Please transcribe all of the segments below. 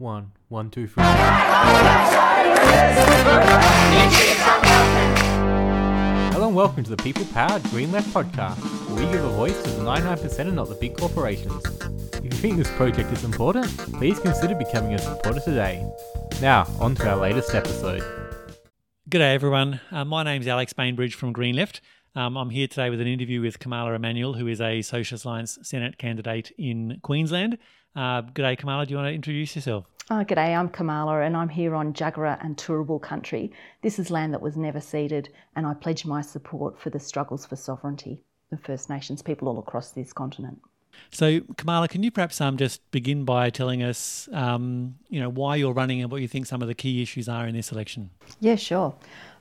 One, one, two, three. Hello and welcome to the People Powered Green Left podcast, where we give a voice to the 99% and not the big corporations. If you think this project is important, please consider becoming a supporter today. Now, on to our latest episode. G'day everyone. Uh, my name's Alex Bainbridge from Green Left. Um, I'm here today with an interview with Kamala Emanuel, who is a Socialist Alliance Senate candidate in Queensland. Uh, g'day, Kamala. Do you want to introduce yourself? Oh, g'day, I'm Kamala and I'm here on Jagera and Turrbal country. This is land that was never ceded and I pledge my support for the struggles for sovereignty of First Nations people all across this continent. So, Kamala, can you perhaps um, just begin by telling us, um, you know, why you're running and what you think some of the key issues are in this election? Yeah, sure.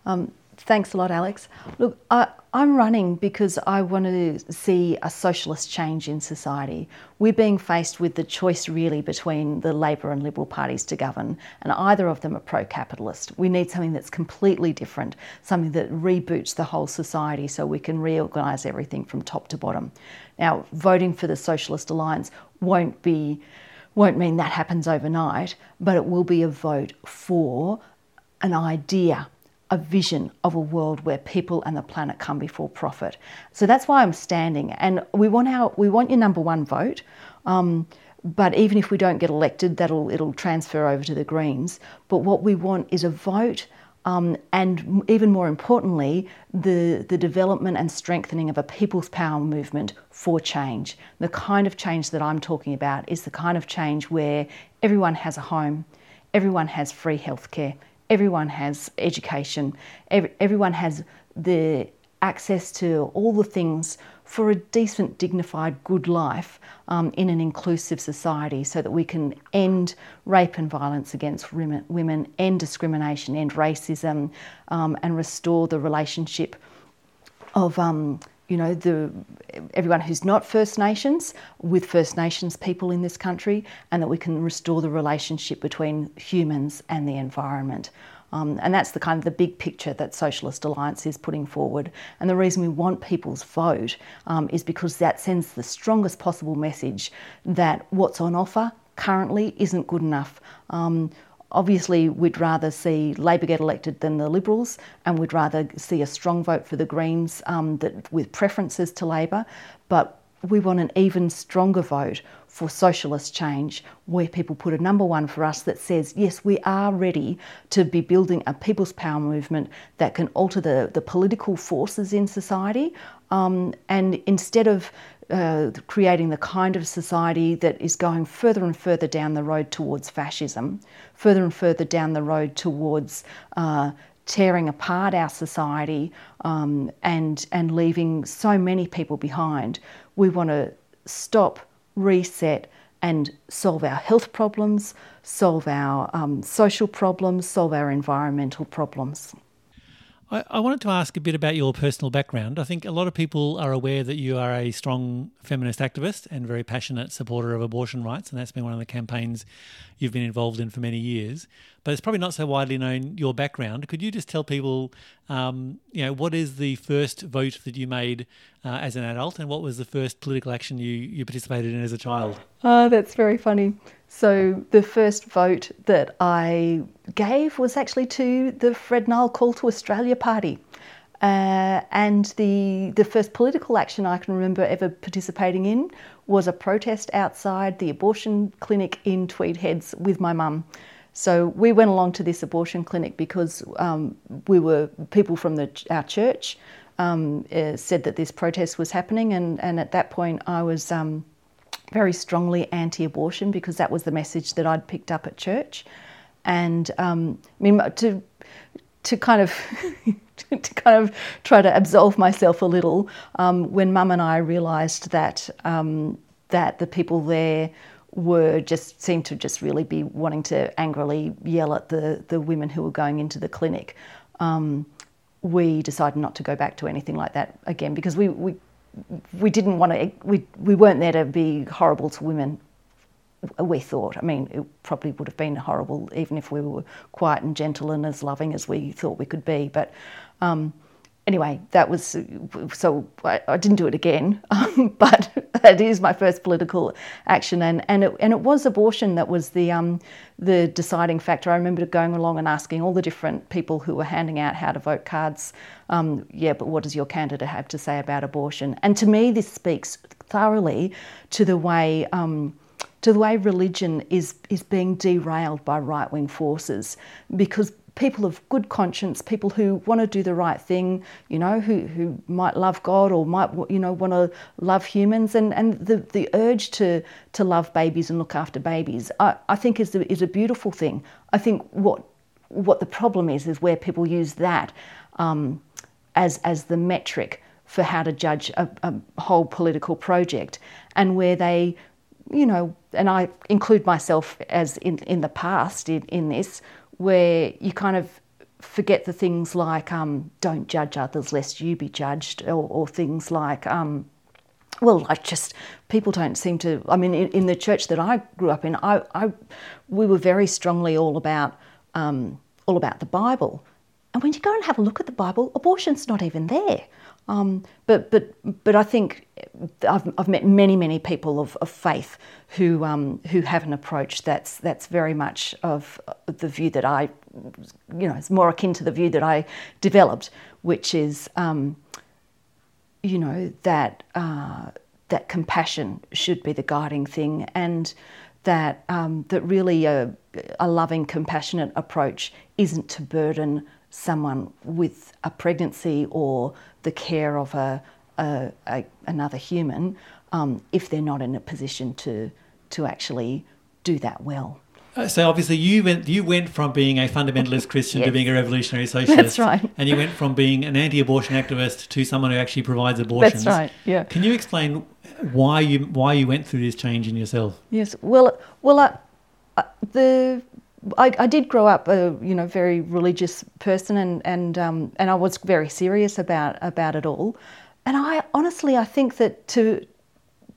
Um, Thanks a lot, Alex. Look, I, am running because I want to see a socialist change in society. We're being faced with the choice really between the Labor and Liberal parties to govern, and either of them are pro capitalist. We need something that's completely different, something that reboots the whole society so we can reorganise everything from top to bottom. Now, voting for the Socialist Alliance won't be won't mean that happens overnight, but it will be a vote for an idea a vision of a world where people and the planet come before profit. So that's why I'm standing, and we want our we want your number one vote. Um, but even if we don't get elected, that'll it'll transfer over to the Greens. But what we want is a vote. Um, and even more importantly, the, the development and strengthening of a people's power movement for change. The kind of change that I'm talking about is the kind of change where everyone has a home, everyone has free healthcare, everyone has education, every, everyone has the access to all the things for a decent, dignified, good life um, in an inclusive society so that we can end rape and violence against women, end discrimination, end racism, um, and restore the relationship of um, you know, the, everyone who's not First Nations with First Nations people in this country, and that we can restore the relationship between humans and the environment. Um, and that's the kind of the big picture that Socialist Alliance is putting forward. And the reason we want people's vote um, is because that sends the strongest possible message that what's on offer currently isn't good enough. Um, Obviously, we'd rather see Labor get elected than the Liberals, and we'd rather see a strong vote for the Greens um, that, with preferences to Labor. But we want an even stronger vote for socialist change, where people put a number one for us that says, yes, we are ready to be building a people's power movement that can alter the, the political forces in society. Um, and instead of uh, creating the kind of society that is going further and further down the road towards fascism, further and further down the road towards uh, tearing apart our society um, and and leaving so many people behind. We want to stop, reset, and solve our health problems, solve our um, social problems, solve our environmental problems. I, I, wanted to ask a bit about your personal background. I think a lot of people are aware that you are a strong feminist activist and very passionate supporter of abortion rights, and that's been one of the campaigns you've been involved in for many years. But it's probably not so widely known your background. Could you just tell people, um, you know, what is the first vote that you made uh, as an adult, and what was the first political action you, you participated in as a child? Oh, that's very funny. So the first vote that I gave was actually to the Fred Nile Call to Australia party. Uh, and the, the first political action I can remember ever participating in was a protest outside the abortion clinic in Tweed Heads with my mum. So we went along to this abortion clinic because um, we were people from the, our church um, uh, said that this protest was happening, and, and at that point I was um, very strongly anti-abortion because that was the message that I'd picked up at church, and um, I mean to to kind of to kind of try to absolve myself a little um, when Mum and I realised that um, that the people there were just seemed to just really be wanting to angrily yell at the the women who were going into the clinic. Um, we decided not to go back to anything like that again because we, we we didn't want to, we, we weren't there to be horrible to women. We thought, I mean, it probably would have been horrible even if we were quiet and gentle and as loving as we thought we could be. But um, anyway, that was so I, I, didn't do it again. Um, but that is my first political action, and and it, and it was abortion that was the um, the deciding factor. I remember going along and asking all the different people who were handing out how to vote cards, um, yeah, but what does your candidate have to say about abortion? And to me, this speaks thoroughly to the way. Um, to the way religion is is being derailed by right wing forces because people of good conscience, people who want to do the right thing, you know, who, who might love God or might, you know, want to love humans, and, and the, the urge to, to love babies and look after babies, I, I think is a, is a beautiful thing. I think what, what the problem is, is where people use that um, as, as the metric for how to judge a, a whole political project, and where they you know, and I include myself as in, in the past in, in this, where you kind of forget the things like um, don't judge others lest you be judged, or, or things like, um, well, I just people don't seem to. I mean, in, in, the church that I grew up in, I, I we were very strongly all about um, all about the Bible, and when you go and have a look at the Bible, abortion's not even there. Um, but but but I think I've, I've met many many people of, of faith who um, who have an approach that's that's very much of the view that I you know it's more akin to the view that I developed, which is um, you know that uh, that compassion should be the guiding thing and that um, that really a, a loving compassionate approach isn't to burden someone with a pregnancy or the care of a, a, a another human um, if they're not in a position to to actually do that well. Uh, so obviously you went you went from being a fundamentalist Christian yes. to being a revolutionary socialist. That's right. And you went from being an anti-abortion activist to someone who actually provides abortions. That's right. Yeah. Can you explain why you why you went through this change in yourself? Yes. Well, well, the I, I, did grow up a you know very religious person and and um, and I was very serious about about it all, and I honestly I think that to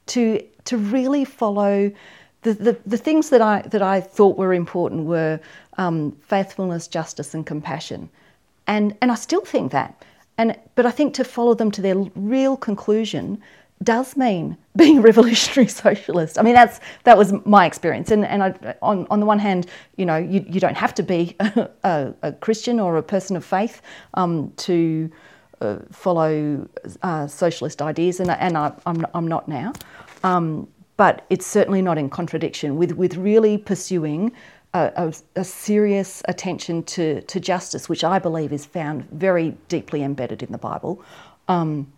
to to really follow the, the, the things that I that I thought were important were um, faithfulness, justice, and compassion, and and I still think that, and but I think to follow them to their real conclusion does mean being a revolutionary socialist. I mean, that's that was my experience. And and I, on on the one hand, you know, you, you don't have to be a, a, a Christian or a person of faith um, to uh, follow uh, socialist ideas, and and I, am I'm not now. Um, but it's certainly not in contradiction with with really pursuing. A, a, a, serious attention to, to justice, which I believe is found very deeply embedded in the Bible. Um,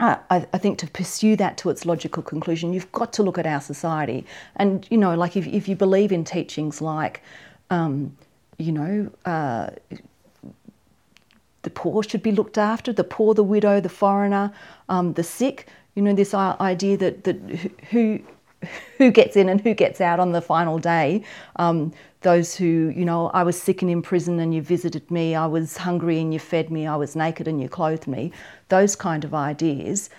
I, I, think to pursue that to its logical conclusion, you've got to look at our society. And, you know, like if, if you believe in teachings like, um, you know, uh, the poor should be looked after, the poor, the widow, the foreigner, um, the sick, you know, this idea that, that who, who gets in and who gets out on the final day. Um, those who, you know, I was sick and in prison and you visited me, I was hungry and you fed me, I was naked and you clothed me, those kind of ideas.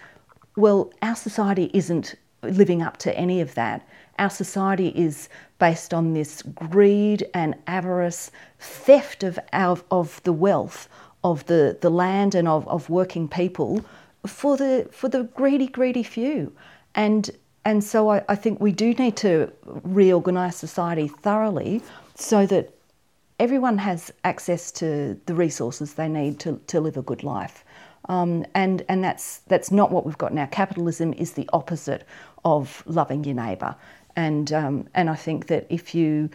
Well, our society isn't living up to any of that. Our society is based on this greed and avarice, theft of, of, of the wealth of the, the land and of, of working people for the, for the greedy, greedy few. And and so I, I think we do need to reorganise society thoroughly so that everyone has access to the resources they need to, to live a good life. Um, and and that's that's not what we've got now. Capitalism is the opposite of loving your neighbour, and um, and I think that if you,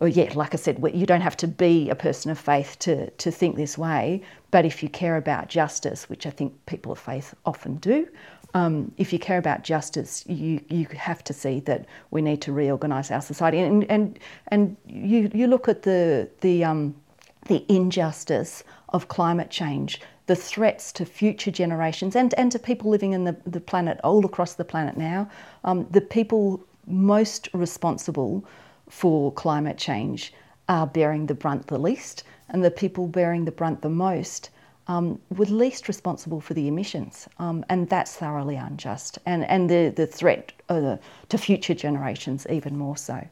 yeah, like I said, you don't have to be a person of faith to to think this way. But if you care about justice, which I think people of faith often do, um, if you care about justice, you, you have to see that we need to reorganise our society. And, and, and you, you look at the, the, um, the injustice of climate change, the threats to future generations and, and to people living in the, the planet, all across the planet now, um, the people most responsible for climate change are bearing the brunt the least, and the people bearing the brunt the most um, were least responsible for the emissions, um, and that's thoroughly unjust, and and the the threat uh, to future generations even more so.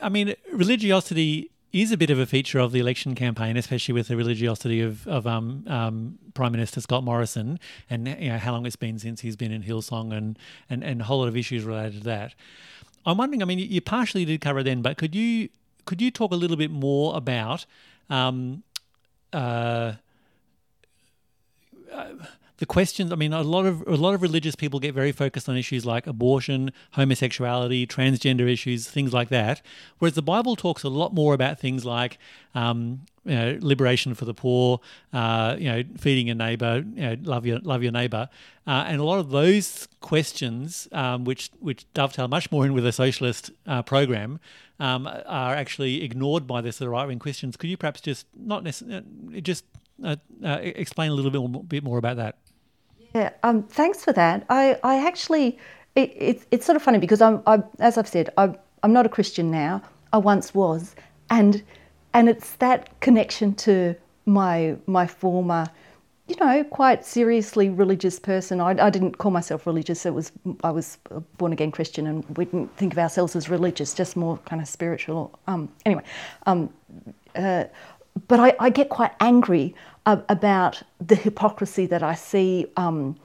I mean, religiosity is a bit of a feature of the election campaign, especially with the religiosity of, of um, um, Prime Minister Scott Morrison and you know, how long it's been since he's been in Hillsong and, and, and a whole lot of issues related to that. I'm wondering, I mean, you partially did cover then, but could you could you talk a little bit more about um, uh, the questions i mean a lot of a lot of religious people get very focused on issues like abortion homosexuality transgender issues things like that whereas the bible talks a lot more about things like um, you know, liberation for the poor, uh, you know, feeding your neighbour, you know, love your love your neighbour, uh, and a lot of those questions, um, which which dovetail much more in with a socialist uh, program, um, are actually ignored by this the right wing Christians. Could you perhaps just not necessarily just uh, uh, explain a little bit more, bit more about that? Yeah, um, thanks for that. I, I actually, it, it, it's sort of funny because I'm, I, as I've said, I, I'm not a Christian now. I once was, and and it's that connection to my my former, you know, quite seriously religious person. I, I didn't call myself religious. It was I was a born again Christian, and we didn't think of ourselves as religious, just more kind of spiritual. Um, anyway, um, uh, but I, I, get quite angry about the hypocrisy that I see um,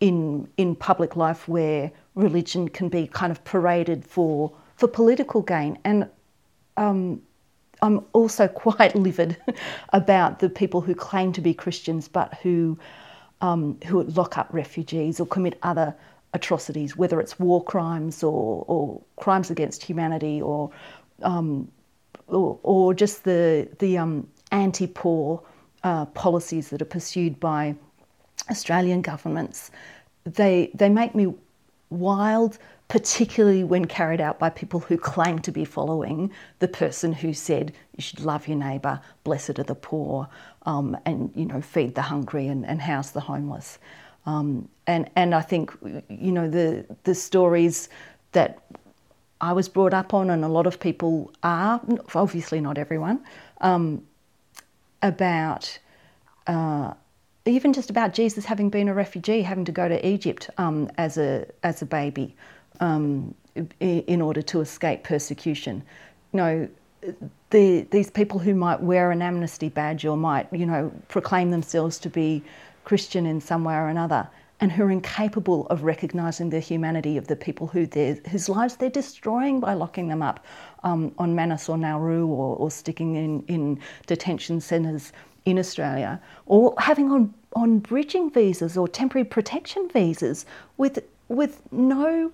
in in public life, where religion can be kind of paraded for for political gain, and um, I'm also quite livid about the people who claim to be Christians but who um, who lock up refugees or commit other atrocities, whether it's war crimes or, or crimes against humanity or um, or, or just the the um, anti-poor uh, policies that are pursued by Australian governments, they they make me wild, particularly when carried out by people who claim to be following the person who said you should love your neighbour, blessed are the poor, um, and you know feed the hungry and, and house the homeless. Um, and and I think you know the the stories that I was brought up on, and a lot of people are, obviously not everyone, um, about uh, even just about Jesus having been a refugee, having to go to Egypt um, as a as a baby um, in order to escape persecution. You know, the, these people who might wear an amnesty badge or might you know proclaim themselves to be Christian in some way or another and who are incapable of recognizing the humanity of the people who whose lives they're destroying by locking them up um, on Manus or Nauru or, or sticking in, in detention centres in Australia, or having on, on bridging visas or temporary protection visas with with no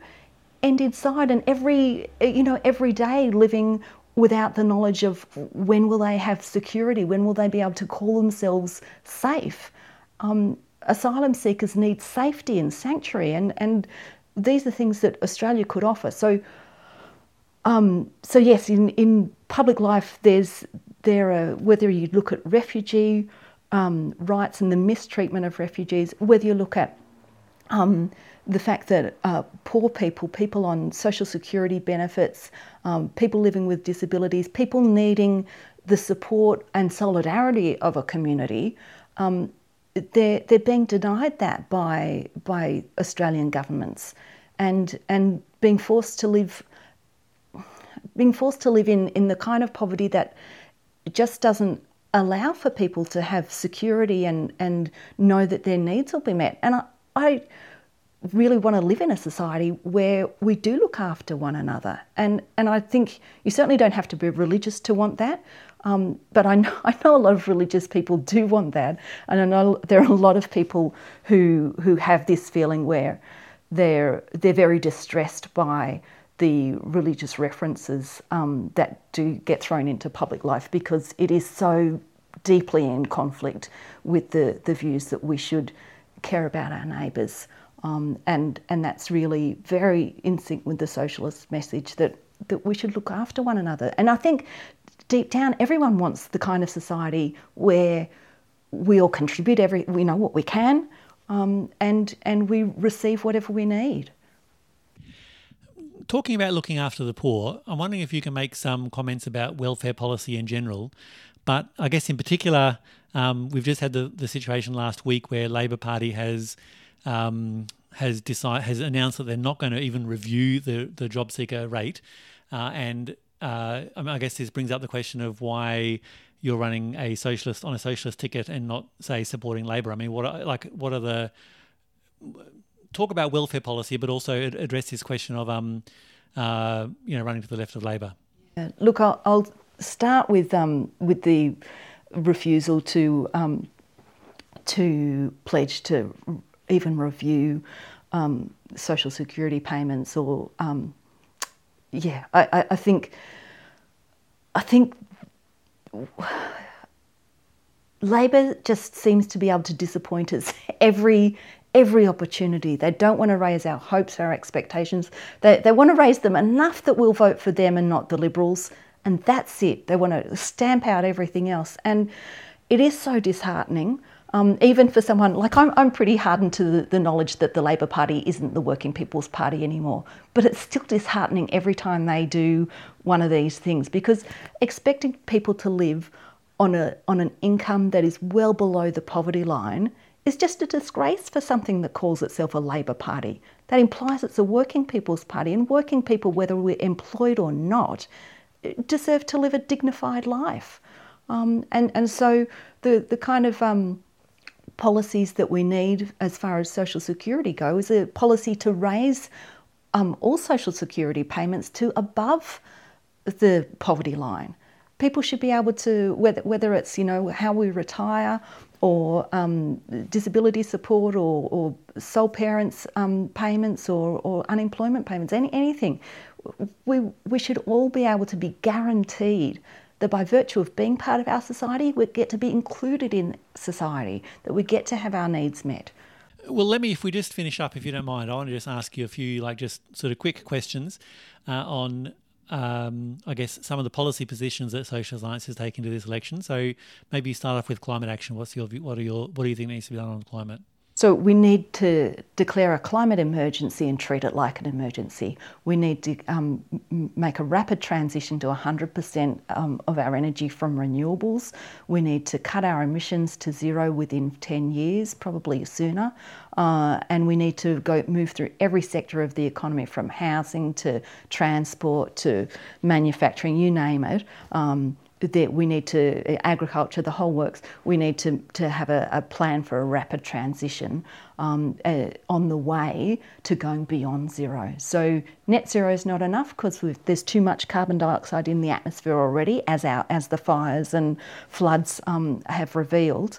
end in sight and every you know every day living without the knowledge of when will they have security, when will they be able to call themselves safe. Um, asylum seekers need safety and sanctuary, and, and these are things that Australia could offer. So, um, so yes, in, in public life, there's there are whether you look at refugee um, rights and the mistreatment of refugees, whether you look at um, the fact that uh, poor people, people on social security benefits, um, people living with disabilities, people needing the support and solidarity of a community, um, they're, they're being denied that by, by Australian governments and, and being forced to live being forced to live in, in the kind of poverty that just doesn't allow for people to have security and, and know that their needs will be met. And I, I really want to live in a society where we do look after one another. And, and I think you certainly don't have to be religious to want that. Um, but I know, I know a lot of religious people do want that, and I know there are a lot of people who who have this feeling where they're they're very distressed by the religious references um, that do get thrown into public life because it is so deeply in conflict with the, the views that we should care about our neighbours. Um, and, and that's really very in sync with the socialist message that, that we should look after one another. And I think deep down, everyone wants the kind of society where we all contribute every, we know what we can, um, and, and we receive whatever we need. Talking about looking after the poor, I'm wondering if you can make some comments about welfare policy in general. But I guess in particular, um, we've just had the, the situation last week where Labor Party has um, has decide, has announced that they're not going to even review the the job seeker rate, uh, and uh, I, mean, I guess this brings up the question of why you're running a socialist on a socialist ticket and not say supporting Labor. I mean, what are, like what are the talk about welfare policy, but also address this question of um, uh, you know running to the left of Labor. Yeah. Look, I'll, I'll, start with um, with the refusal to um, to pledge to even review um, social security payments or um, yeah, I, I think I think Labor just seems to be able to disappoint us every every opportunity. They don't want to raise our hopes, our expectations. They, they want to raise them enough that we'll vote for them and not the Liberals, and that's it. They want to stamp out everything else. And it is so disheartening um, even for someone like I'm, I'm pretty hardened to the, the, knowledge that the Labor Party isn't the working people's party anymore. But it's still disheartening every time they do one of these things because expecting people to live on, a, on an income that is well below the poverty line is just a disgrace for something that calls itself a Labor Party. That implies it's a working people's party, and working people, whether we're employed or not, deserve to live a dignified life. Um, and, and so the, the kind of um, policies that we need as far as social security go is a policy to raise um, all social security payments to above the poverty line. People should be able to, whether, whether it's you know how we retire or um, disability support or, or sole parents um, payments or, or unemployment payments, any, anything, we, we should all be able to be guaranteed that by virtue of being part of our society, we get to be included in society, that we get to have our needs met. Well, let me, if we just finish up, if you don't mind, I want to just ask you a few, like, just sort of quick questions uh, on, um, I guess, some of the policy positions that Social Alliance has taken to this election. So maybe you start off with climate action. What's your, what are your, what do you think needs to be done on climate? So we need to declare a climate emergency and treat it like an emergency. We need to um, make a rapid transition to 100% um, of our energy from renewables. We need to cut our emissions to zero within 10 years, probably sooner. Uh, and we need to go move through every sector of the economy, from housing to transport to manufacturing, you name it. Um, that we need to agriculture the whole works we need to, to have a, a plan for a rapid transition um, uh, on the way to going beyond zero so net zero is not enough because there's too much carbon dioxide in the atmosphere already as our as the fires and floods um, have revealed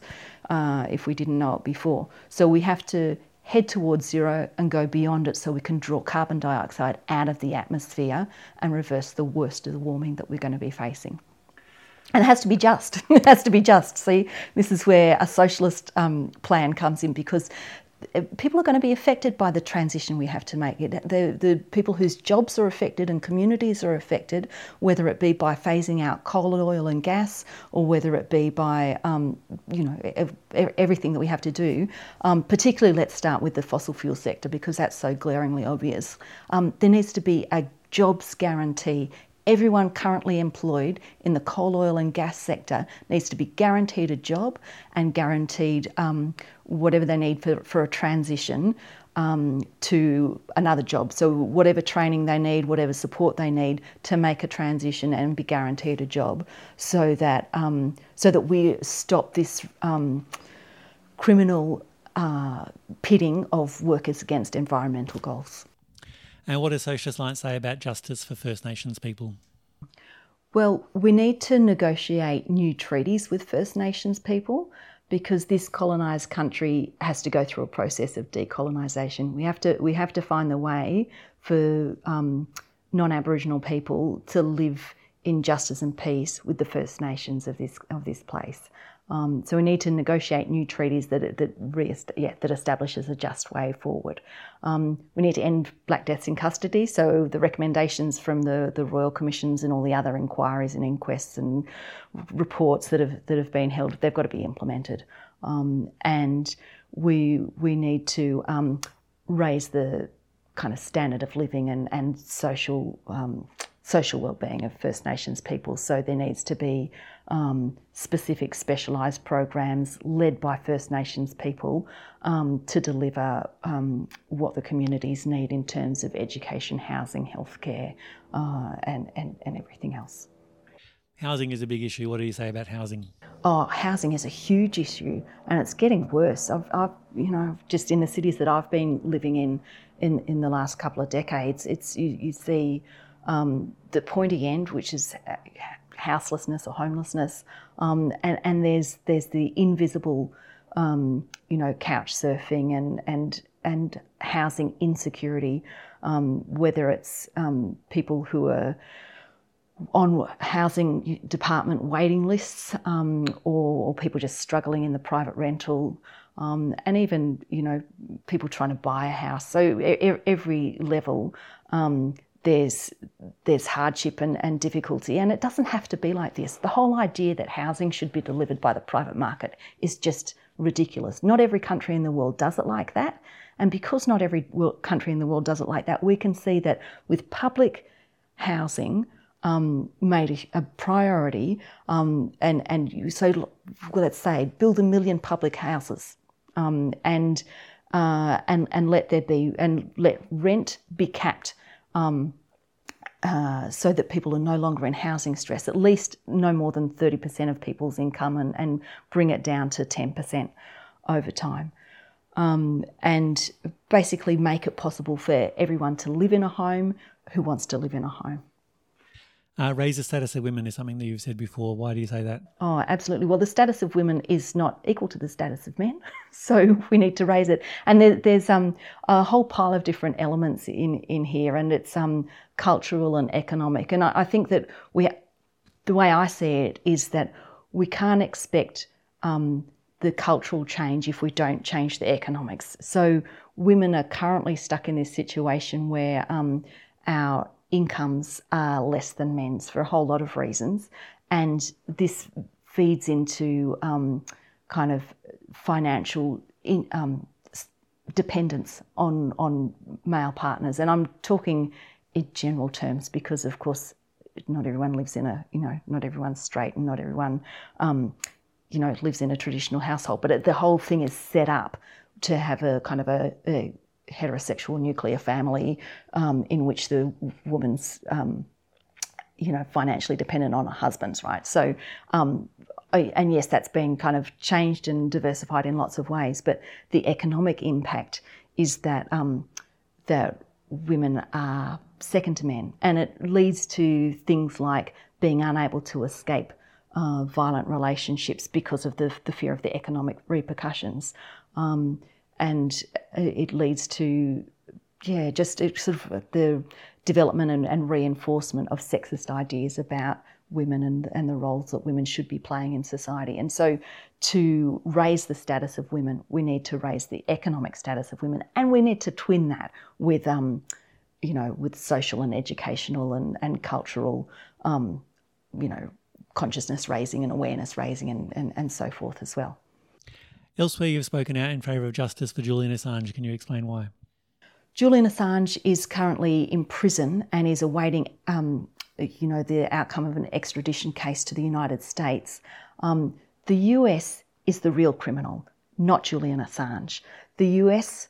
uh, if we didn't know it before so we have to head towards zero and go beyond it so we can draw carbon dioxide out of the atmosphere and reverse the worst of the warming that we're going to be facing. And it has to be just. it has to be just. See, this is where a socialist um, plan comes in because uh, people are going to be affected by the transition we have to make. The, the people whose jobs are affected and communities are affected, whether it be by phasing out coal, and oil, and gas, or whether it be by um, you know everything that we have to do. Um, particularly, let's start with the fossil fuel sector because that's so glaringly obvious. Um, there needs to be a jobs guarantee everyone currently employed in the coal, oil, and gas sector needs to be guaranteed a job and guaranteed um, whatever they need for, for a transition um, to another job. So, whatever training they need, whatever support they need to make a transition and be guaranteed a job, so that um, so that we stop this um, criminal uh, pitting of workers against environmental goals. And what does Socialist Alliance say about justice for First Nations people? Well, we need to negotiate new treaties with First Nations people because this colonised country has to go through a process of decolonisation. We have to we have to find the way for um, non-Aboriginal people to live in justice and peace with the First Nations of this of this place. Um, so we need to negotiate new treaties that that yeah, that establishes a just way forward. Um, we need to end black deaths in custody. So the recommendations from the, the royal commissions and all the other inquiries and inquests and reports that have that have been held, they've got to be implemented. Um, and we we need to um, raise the kind of standard of living and and social um, social well-being of First Nations people. So there needs to be um, specific specialised programs led by First Nations people um, to deliver um, what the communities need in terms of education, housing, healthcare, uh, and, and and everything else. Housing is a big issue. What do you say about housing? Oh, housing is a huge issue, and it's getting worse. I've, I've you know, just in the cities that I've been living in, in, in the last couple of decades, it's you, you see um, the pointy end, which is houselessness or homelessness, um, and, and there's there's the invisible, um, you know, couch surfing and and and housing insecurity, um, whether it's um, people who are on housing department waiting lists um, or, or, people just struggling in the private rental um, and even you know people trying to buy a house. So e- every level um, there's there's hardship and, and difficulty and it doesn't have to be like this the whole idea that housing should be delivered by the private market is just ridiculous not every country in the world does it like that and because not every country in the world does it like that we can see that with public housing um, made a, a priority, um, and and you so let's say build a million public houses, um, and uh, and and let there be and let rent be capped. Um, uh, so that people are no longer in housing stress, at least no more than 30% of people's income, and, and bring it down to 10% over time. Um, and basically make it possible for everyone to live in a home who wants to live in a home. Uh, raise the status of women is something that you've said before. Why do you say that? Oh, absolutely. Well, the status of women is not equal to the status of men, so we need to raise it. And there, there's um, a whole pile of different elements in, in here, and it's um, cultural and economic. And I, I, think that we, the way I see it is that we can't expect um, the cultural change if we don't change the economics. So women are currently stuck in this situation where um, our incomes are less than men's for a whole lot of reasons. And this feeds into um, kind of financial in, um, dependence on, on male partners. And I'm talking in general terms because, of course, not everyone lives in a, you know, not everyone's straight and not everyone, um, you know, lives in a traditional household. But the whole thing is set up to have a kind of a, a heterosexual nuclear family um, in which the woman's um, you know financially dependent on her husband's right? So um, and yes that's been kind of changed and diversified in lots of ways but the economic impact is that um, that women are second to men. And it leads to things like being unable to escape uh, violent relationships because of the, the fear of the economic repercussions. Um, and it leads to yeah just sort of the development and, and, reinforcement of sexist ideas about women and, and the roles that women should be playing in society. And so, to raise the status of women, we need to raise the economic status of women, and we need to twin that with, um, you know, with social and educational and, and cultural, um, you know, consciousness raising and awareness raising and, and, and so forth as well. Elsewhere, you've spoken out in favour of justice for Julian Assange. Can you explain why? Julian Assange is currently in prison and is awaiting, um, you know, the outcome of an extradition case to the United States. Um, the US is the real criminal, not Julian Assange. The US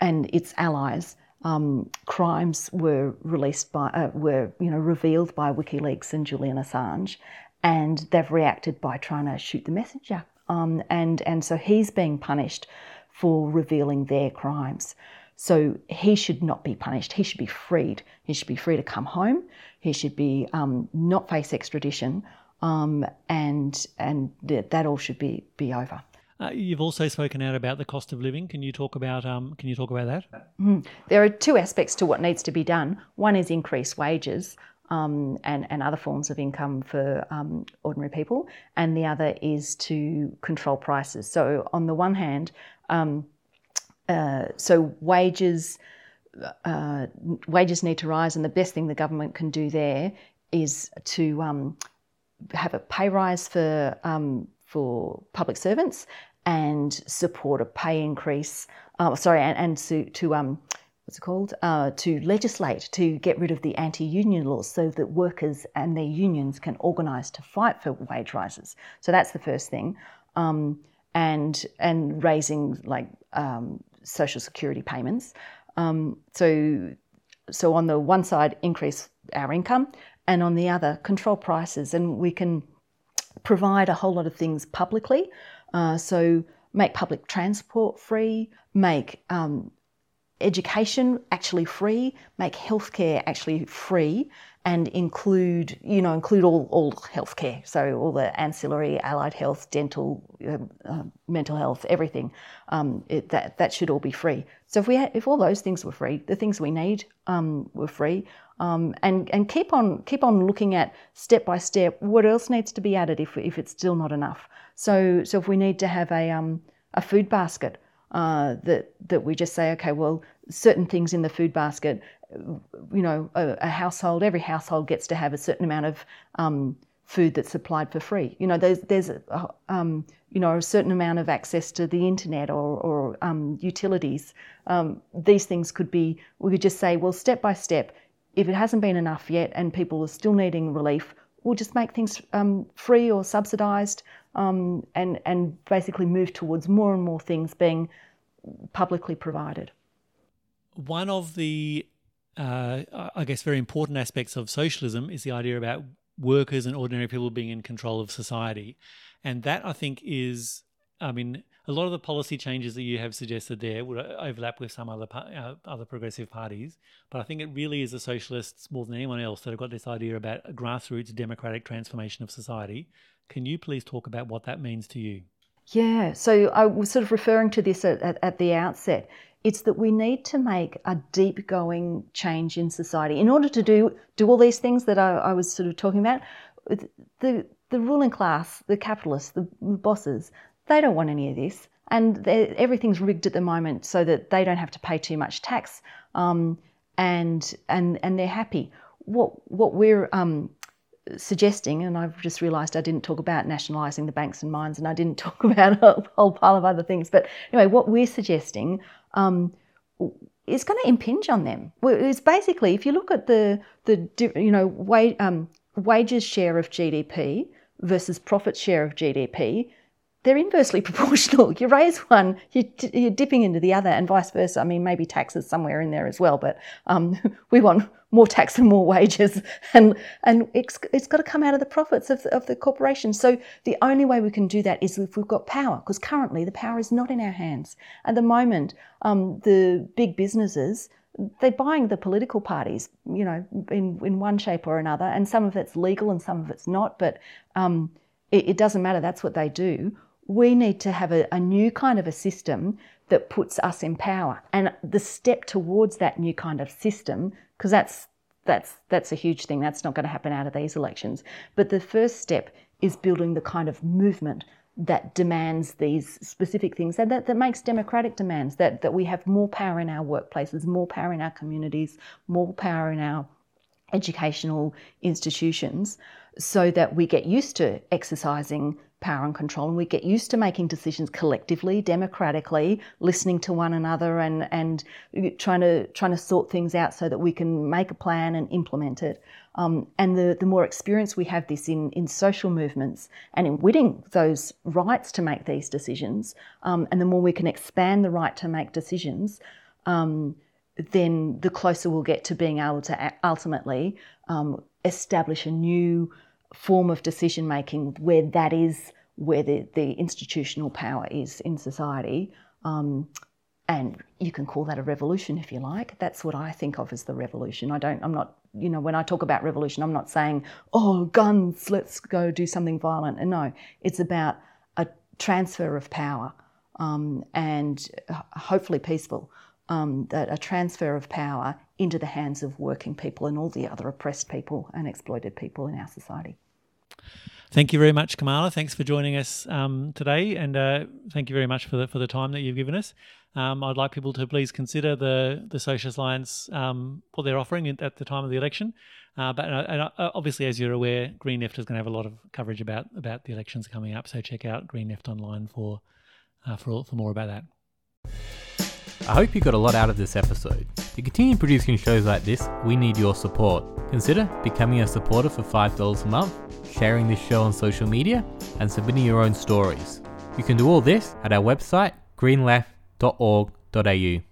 and its allies um, crimes were released by, uh, were you know, revealed by WikiLeaks and Julian Assange, and they've reacted by trying to shoot the messenger. Um, and, and so he's being punished for revealing their crimes. So he should not be punished. He should be freed. He should be free to come home. He should be um, not face extradition, um, and and that all should be be over. Uh, you've also spoken out about the cost of living. Can you talk about um, Can you talk about that? Mm. There are two aspects to what needs to be done. One is increase wages um, and, and other forms of income for um, ordinary people, and the other is to control prices. So, on the one hand, um, uh, so wages uh, wages need to rise, and the best thing the government can do there is to um, have a pay rise for um, for public servants and support a pay increase. Uh, sorry, and, and to, to um, what's it called? Uh, to legislate to get rid of the anti-union laws, so that workers and their unions can organise to fight for wage rises. So that's the first thing, um, and and raising like um, social security payments. Um, so so on the one side, increase our income, and on the other, control prices, and we can provide a whole lot of things publicly. Uh, so make public transport free, make um, education actually free, make healthcare actually free, and include you know include all all healthcare, so all the ancillary, allied health, dental, uh, uh, mental health, everything. Um, it, that that should all be free. So if we had, if all those things were free, the things we need um, were free, um, and and keep on keep on looking at step by step what else needs to be added if if it's still not enough. So so if we need to have a um, a food basket uh, that that we just say okay well certain things in the food basket you know a, a household every household gets to have a certain amount of um, food that's supplied for free. You know, there's there's um, you know a certain amount of access to the internet or, or um, utilities. Um, these things could be. We could just say, well, step by step, if it hasn't been enough yet and people are still needing relief, we'll just make things um, free or subsidised um, and, and basically move towards more and more things being publicly provided. One of the, uh, I guess, very important aspects of socialism is the idea about workers and ordinary people being in control of society. And that, I think, is, I mean, a lot of the policy changes that you have suggested there would uh, overlap with some other uh, other progressive parties, but I think it really is the socialists more than anyone else that have got this idea about grassroots democratic transformation of society. Can you please talk about what that means to you? Yeah, so I was sort of referring to this at, at, at the outset. It's that we need to make a deep going change in society in order to do do all these things that I, I was sort of talking about. The the ruling class, the capitalists, the bosses, they don't want any of this. And everything's rigged at the moment so that they don't have to pay too much tax um, and, and, and they're happy. What, what we're um, suggesting, and I've just realised I didn't talk about nationalising the banks and mines and I didn't talk about a whole pile of other things, but anyway, what we're suggesting um, is going to impinge on them. It's basically, if you look at the, the you know, wage, um, wages share of GDP versus profit share of GDP, they're inversely proportional. You raise one, you're dipping into the other, and vice versa. I mean, maybe taxes somewhere in there as well, but um, we want more tax and more wages, and and it's, it's got to come out of the profits of, of the corporation. So the only way we can do that is if we've got power, because currently the power is not in our hands. At the moment, um, the big businesses they're buying the political parties, you know, in, in one shape or another, and some of it's legal and some of it's not, but um, it, doesn't matter. That's what they do we need to have a, a new kind of a system that puts us in power. And the step towards that new kind of system, because that's that's that's a huge thing. That's not going to happen out of these elections. But the first step is building the kind of movement that demands these specific things and that, that makes democratic demands that, that we have more power in our workplaces, more power in our communities, more power in our educational institutions so that we get used to exercising power and control and we get used to making decisions collectively democratically listening to one another and and trying to trying to sort things out so that we can make a plan and implement it. Um, and the, the more experience we have this in, in social movements and in winning those rights to make these decisions, um, and the more we can expand the right to make decisions, um, then the closer we'll get to being able to ultimately um, establish a new form of decision making where that is where the, the institutional power is in society. Um, and you can call that a revolution if you like. That's what I think of as the revolution. I don't, I'm not, you know, when I talk about revolution, I'm not saying, oh, guns, let's go do something violent. And no, it's about a transfer of power um, and hopefully peaceful, um, that a transfer of power into the hands of working people and all the other oppressed people and exploited people in our society. Thank you very much, Kamala. Thanks for joining us um, today, and uh, thank you very much for the for the time that you've given us. Um, I'd like people to please consider the the Socialist Alliance um, what they're offering at the time of the election. Uh, but uh, and, uh, obviously, as you're aware, Green Left is going to have a lot of coverage about about the elections coming up. So check out Green Left online for uh, for for more about that. I hope you got a lot out of this episode. To continue producing shows like this, we need your support. Consider becoming a supporter for $5 a month, sharing this show on social media, and submitting your own stories. You can do all this at our website, greenleft.org.au.